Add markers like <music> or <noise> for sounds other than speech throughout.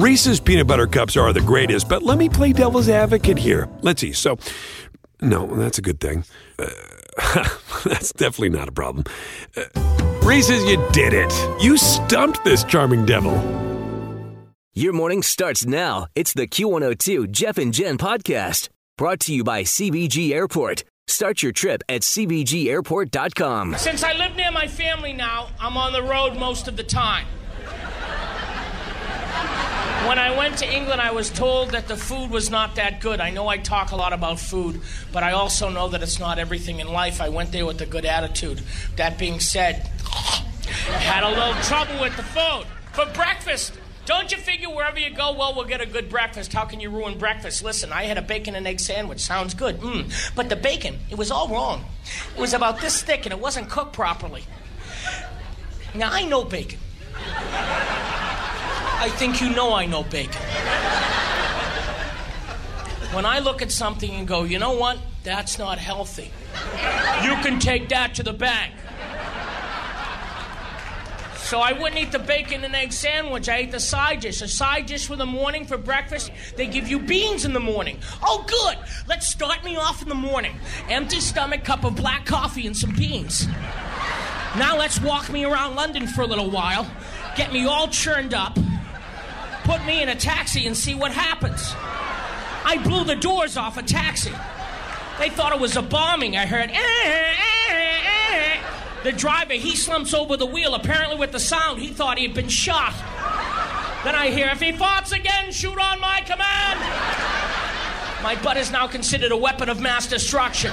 Reese's peanut butter cups are the greatest, but let me play devil's advocate here. Let's see. So, no, that's a good thing. Uh, <laughs> that's definitely not a problem. Uh, Reese's, you did it. You stumped this charming devil. Your morning starts now. It's the Q102 Jeff and Jen podcast brought to you by CVG Airport. Start your trip at CVGAirport.com. Since I live near my family now, I'm on the road most of the time. When I went to England, I was told that the food was not that good. I know I talk a lot about food, but I also know that it's not everything in life. I went there with a good attitude. That being said, had a little trouble with the food. For breakfast, don't you figure wherever you go, well, we'll get a good breakfast. How can you ruin breakfast? Listen, I had a bacon and egg sandwich. Sounds good. Mm. But the bacon, it was all wrong. It was about this thick and it wasn't cooked properly. Now, I know bacon. I think you know I know bacon. When I look at something and go, you know what? That's not healthy. You can take that to the bank. So I wouldn't eat the bacon and egg sandwich. I ate the side dish. A side dish for the morning for breakfast. They give you beans in the morning. Oh, good. Let's start me off in the morning. Empty stomach, cup of black coffee, and some beans. Now let's walk me around London for a little while. Get me all churned up. Put me in a taxi and see what happens. I blew the doors off a taxi. They thought it was a bombing. I heard. "Eh, eh, eh." The driver, he slumps over the wheel. Apparently, with the sound, he thought he had been shot. Then I hear, if he farts again, shoot on my command. My butt is now considered a weapon of mass destruction.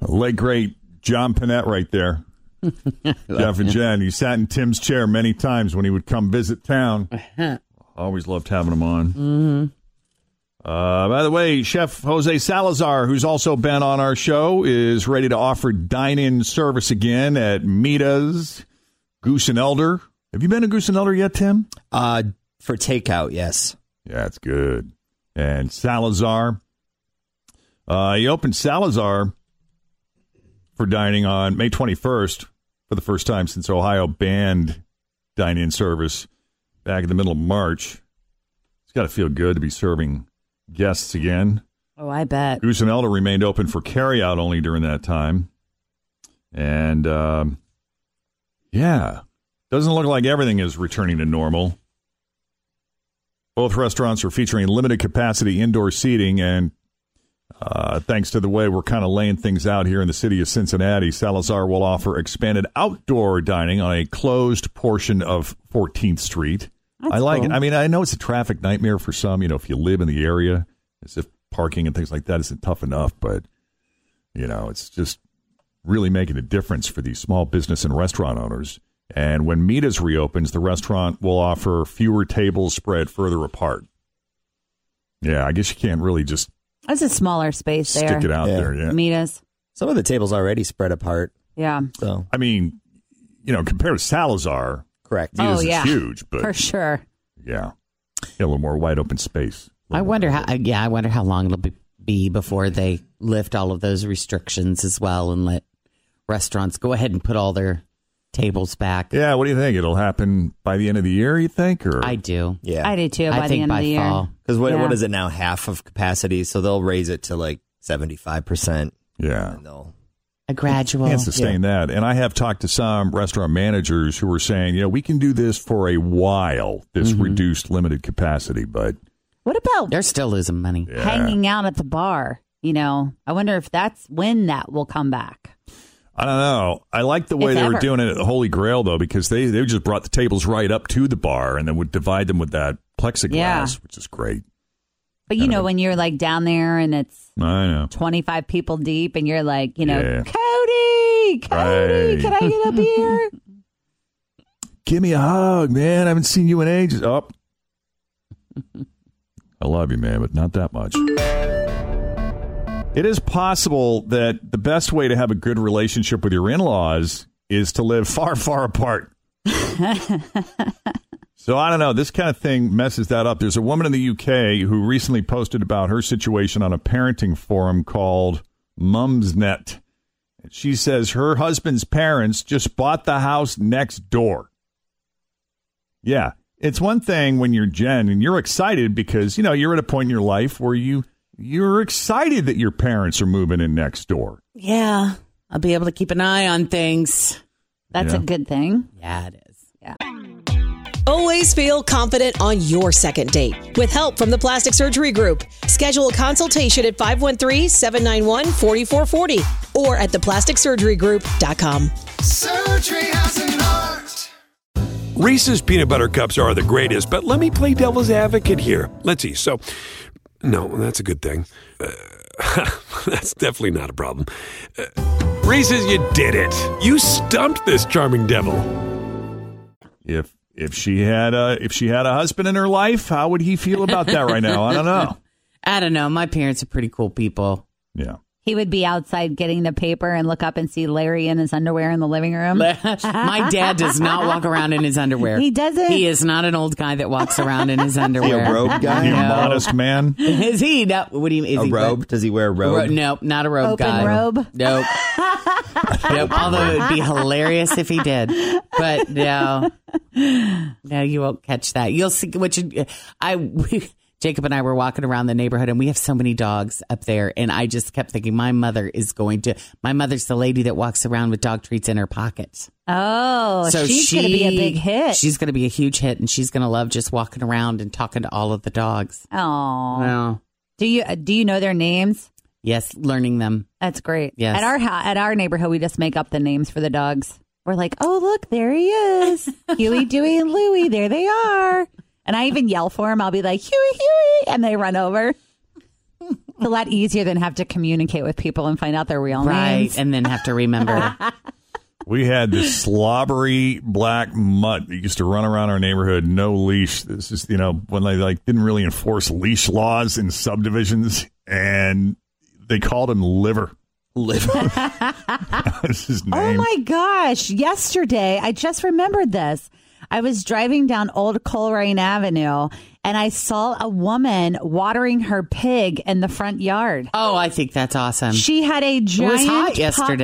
Late great John Pinette right there. Jeff and Jen. He sat in Tim's chair many times when he would come visit town. <laughs> Always loved having him on. Mm-hmm. Uh, by the way, Chef Jose Salazar, who's also been on our show, is ready to offer dine-in service again at Mita's Goose and Elder. Have you been to Goose and Elder yet, Tim? Uh, for takeout, yes. Yeah, it's good. And Salazar, uh, he opened Salazar for dining on May 21st for the first time since Ohio banned dine-in service back in the middle of March. It's got to feel good to be serving guests again. Oh, I bet. Goose and Elder remained open for carryout only during that time. And um, yeah, doesn't look like everything is returning to normal. Both restaurants are featuring limited capacity indoor seating, and uh, thanks to the way we're kind of laying things out here in the city of Cincinnati, Salazar will offer expanded outdoor dining on a closed portion of 14th Street. That's I like cool. it. I mean, I know it's a traffic nightmare for some, you know, if you live in the area, as if parking and things like that isn't tough enough, but, you know, it's just really making a difference for these small business and restaurant owners. And when Mita's reopens, the restaurant will offer fewer tables spread further apart. Yeah, I guess you can't really just That's a smaller space there. stick there. it out Yeah. there. Yeah. Mita's. Some of the tables already spread apart. Yeah, So I mean, you know, compared to Salazar, correct. Oh, Mita's is yeah. huge, but for sure. yeah, yeah, a little more wide open space. I wonder how. Uh, yeah, I wonder how long it'll be, be before they lift all of those restrictions as well and let restaurants go ahead and put all their tables back. Yeah, what do you think? It'll happen by the end of the year, you think? Or I do. Yeah. I do too. By I the think end by of the fall. year. Because what, Yeah. what is it now? Half of capacity. So they'll raise it to like 75%. yeah. And they'll, A gradual. Can't sustain that. And I have talked to some restaurant managers who are saying, you know, we can do this for a while, this Mm-hmm. reduced limited capacity, but What about They're still isn't money. yeah. hanging out at the bar? You know, I wonder if that's when that will come back. I don't know. I like the way If they were doing it at the Holy Grail though, because they they just brought the tables right up to the bar and then would divide them with that plexiglass, Yeah. which is great. But you know, when you're like down there and it's I know. 25 people deep and you're like, you know, Yeah. Cody, Cody, Right. can I get a beer? <laughs> give me a hug, man. I haven't seen you in ages. Oh. Up. <laughs> I love you, man, but not that much. It is possible that the best way to have a good relationship with your in laws is to live far, far apart. <laughs> so I don't know. This kind of thing messes that up. There's a woman in the UK who recently posted about her situation on a parenting forum called Mumsnet. And she says her husband's parents just bought the house next door. Yeah, it's one thing when you're Jen and you're excited because you know you're at a point in your life where you you're excited that your parents are moving in next door. Yeah. I'll be able to keep an eye on things. That's Yeah. a good thing. Yeah, it is. Yeah. Always feel confident on your second date. With help from the Plastic Surgery Group, schedule a consultation at 513-791-4440 or at theplasticsurgerygroup.com. Surgery has an art. Reese's peanut butter cups are the greatest, but let me play devil's advocate here. Let's see. So, no, that's a good thing. Uh, <laughs> that's definitely not a problem. Uh, Reese's, you did it. You stumped this charming devil. If if she had a if she had a husband in her life, how would he feel about that right now? I don't know. <laughs> I don't know. My parents are pretty cool people. Yeah. He would be outside getting the paper and look up and see Larry in his underwear in the living room. My dad does not <laughs> walk around in his underwear. He doesn't? He is not an old guy that walks around in his <laughs> Is he underwear. a robe guy? You No. modest man. Is he? No. What do you mean? Is A he robe? Does he wear a robe? Ro- no, not a robe guy. Open guy. robe? Nope. <laughs> nope. Although it would be hilarious if he did, but no, no, you won't catch that. You'll see. Which I, we, Jacob and I were walking around the neighborhood, and we have so many dogs up there, and I just kept thinking, my mother is going to. My mother's the lady that walks around with dog treats in her pockets. Oh, so she's going to be a big hit. She's going to be a huge hit, and she's going to love just walking around and talking to all of the dogs. Oh, Well, do you do you know their names? yes, learning them. That's great. Yes. At our at our neighborhood, we just make up the names for the dogs. We're like, oh look, there he is, <laughs> Huey, Dewey, and Louie. There they are. And I even yell for him. I'll be like, Huey, Huey, and they run over. It's a lot easier than have to communicate with people and find out their real Right, names. and then have to remember. <laughs> We had this slobbery black mutt that used to run around our neighborhood, no leash. This is, you know, when they like didn't really enforce leash laws in subdivisions, and they called him Liver. Live. <laughs> That's his Oh my gosh. Yesterday, I just remembered this. I was driving down Old Colerain Avenue and I saw a woman watering her pig in the front yard. oh, I think that's awesome. She had a giant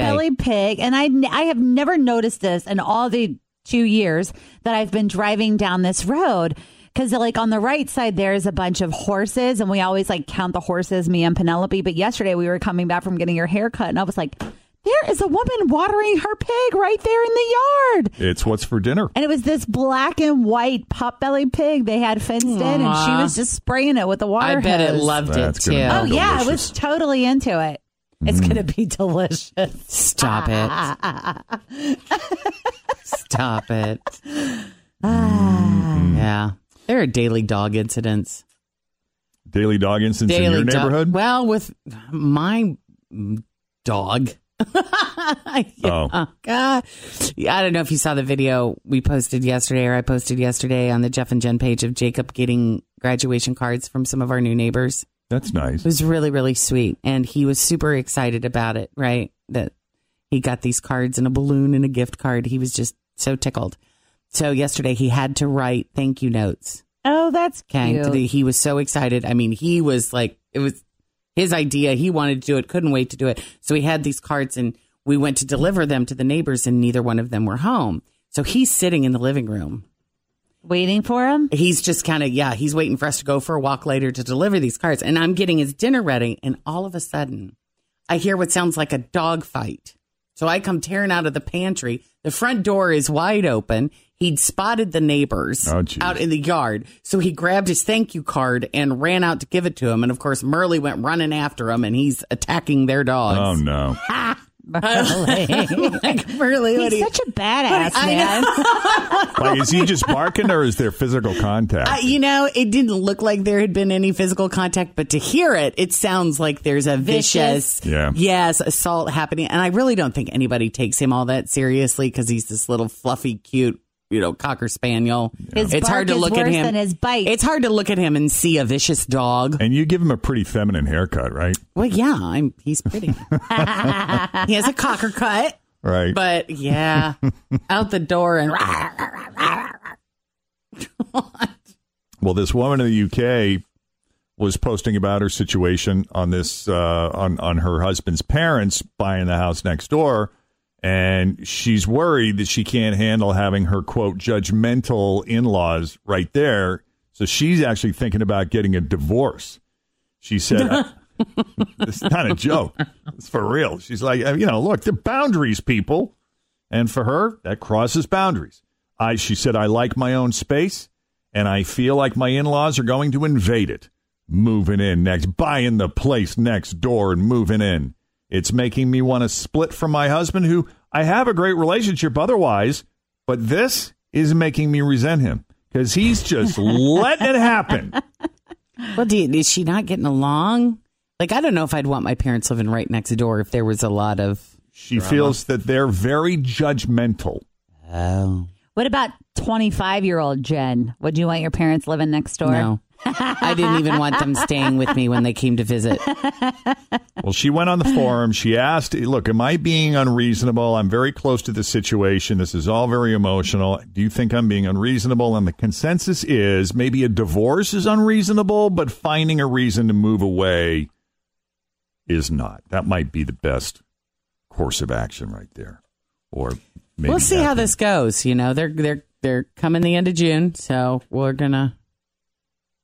potbelly pig, and I I have never noticed this in all the two years that I've been driving down this road. Because like on the right side there is a bunch of horses, and we always like count the horses, me and Penelope. But yesterday we were coming back from getting her hair cut, and I was like, "There is a woman watering her pig right there in the yard." It's what's for dinner. And it was this black and white potbelly pig they had fenced in, and she was just spraying it with the water I bet it loved That's it too. gonna Oh be yeah, it was totally into it. It's gonna be delicious. Stop it. Stop it. Ah. Yeah. There are daily dog incidents. Daily dog incidents in your dog- neighborhood. well, with my dog. <laughs> Oh. God. Yeah, I don't know if you saw the video we posted yesterday or I posted yesterday on the Jeff and Jen page of Jacob getting graduation cards from some of our new neighbors. That's nice. It was really, really sweet. And he was super excited about it, right? That he got these cards and a balloon and a gift card. He was just so tickled. So yesterday he had to write thank you notes. Oh, that's Okay. cute. He was so excited. I mean, he was like, it was his idea. He wanted to do it, couldn't wait to do it. So he had these cards and we went to deliver them to the neighbors and neither one of them were home. So he's sitting in the living room Waiting for him. he's just kind of yeah he's waiting for us to go for a walk later to deliver these cards and i'm getting his dinner ready and all of a sudden i hear what sounds like a dog fight so i come tearing out of the pantry the front door is wide open he'd spotted the neighbors Oh, out in the yard so he grabbed his thank you card and ran out to give it to him and of course Merle went running after him and he's attacking their dogs Oh no. <laughs> Burley. like <laughs> Merle, what He's you- such a badass I man. <laughs> Like, is he just barking or is there physical contact? Uh, you know, it didn't look like there had been any physical contact, but to hear it, it sounds like there's a vicious, Vicious. Yeah. yes, assault happening. And I really don't think anybody takes him all that seriously because he's this little fluffy, cute you know, cocker spaniel. His it's hard to bark is look at worse him. than his bite. It's hard to look at him and see a vicious dog. And you give him a pretty feminine haircut, right? Well, yeah, I'm. He's pretty. <laughs> he has a cocker cut, Right. but yeah, <laughs> out the door and <laughs> Well, this woman in the UK was posting about her situation on this uh, on on her husband's parents buying the house next door, and she's worried that she can't handle having her quote judgmental in laws right there. So she's actually thinking about getting a divorce. She said, <laughs> "It's not a joke. It's for real." She's like, "You know, look, the boundaries, people." And for her, that crosses boundaries. I, she said, I like my own space, and I feel like my in laws are going to invade it. Moving in next, buying the place next door and moving in. It's making me want to split from my husband, who I have a great relationship otherwise, but this is making me resent him because he's just <laughs> letting it happen. well, do you, is she not getting along? Like, I don't know if I'd want my parents living right next door if there was a lot of. She feels that they're very judgmental. Oh. What about 25 year old Jen? Would you want your parents living next door? No. I didn't even want them staying with me when they came to visit. Well, she went on the forum. She asked, Look, am I being unreasonable? I'm very close to the situation. This is all very emotional. Do you think I'm being unreasonable? And the consensus is maybe a divorce is unreasonable, but finding a reason to move away is not. That might be the best course of action right there. Or maybe we'll see how this goes. You know, they're they're they're coming the end of June, so we're gonna.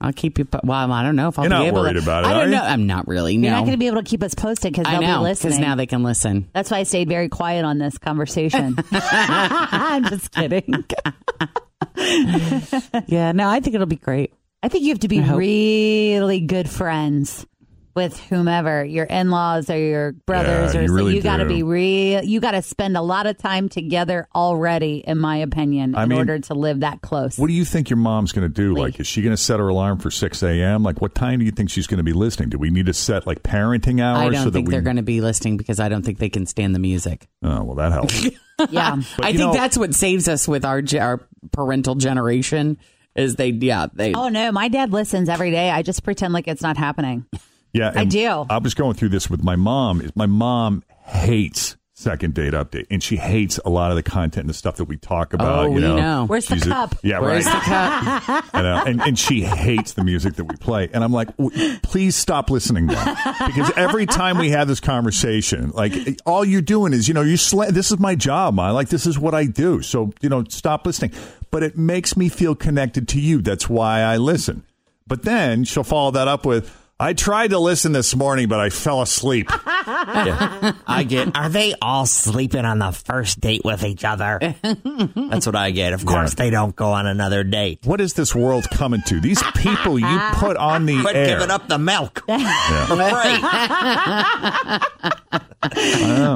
I'll keep you. po- Well, I don't know if I'll You're be not able worried to. about it, I are don't you? know. I'm not really. No, You're not going to be able to keep us posted because I they'll know be because listening. now they can listen. That's why I stayed very quiet on this conversation. <laughs> I'm just kidding. <laughs> Yeah, no, I think it'll be great. I think you have to be hope. really good friends with whomever your in-laws or your brothers Yeah, or you so really you got to be real you got to spend a lot of time together already in my opinion I in mean, order to live that close What do you think your mom's going to do? Lee. Like, is she going to set her alarm for 6 a.m.? Like, what time do you think she's going to be listening? Do we need to set, like, parenting hours? I don't that think we... they're going to be listening because I don't think they can stand the music. Oh, well, that helps. <laughs> yeah I think know- that's what saves us with our our parental generation is they yeah they oh no my dad listens every day i just pretend like it's not happening Yeah, I do. I was going through this with my mom. Is my mom hates second date update, and she hates a lot of the content and the stuff that we talk oh, about. Oh, you know, know. Where's the She's a- cup? yeah, Where's right. the cup? <laughs> Know. And, and she hates the music that we play. And I'm like, please stop listening then. Because every time we have this conversation, like all you're doing is, you know, you sla- this is my job, Ma. Like, this is what I do. So, you know, stop listening. But it makes me feel connected to you. That's why I listen. But then she'll follow that up with, I tried to listen this morning, but I fell asleep. <laughs> I get. Are they all sleeping on the first date with each other? <laughs> That's what I get. Of course, they don't go on another date. What is this world coming to? These people you <laughs> put on the Quit air. giving up the milk. Right.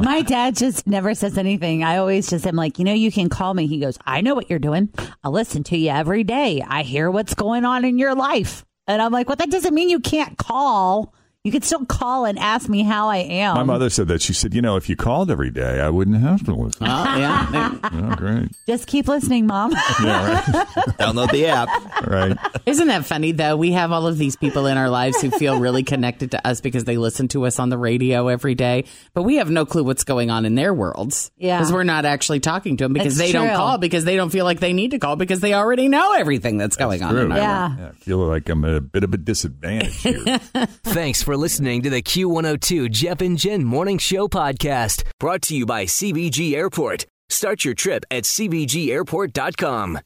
my dad just never says anything i always just am like you know you can call me he goes i know what you're doing i listen to you every day i hear what's going on in your life and i'm like well that doesn't mean you can't call you can still call and ask me how i am My mother said that. She said, you know, if you called every day, I wouldn't have to listen. Oh, yeah. <laughs> oh, great. just keep listening mom Yeah, right. <laughs> Download the app. right. Isn't that funny though? We have all of these people in our lives who feel really connected to us because they listen to us on the radio every day, but we have no clue what's going on in their worlds. Yeah. because we're not actually talking to them because It's they don't call because they don't feel like they need to call because they already know everything that's going on. True. In our Yeah. Yeah, I feel like I'm at a bit of a disadvantage here. <laughs> Thanks for listening to the Q102 Jeff and Jen Morning Show podcast, brought to you by CVG Airport. Start your trip at CVGAirport.com.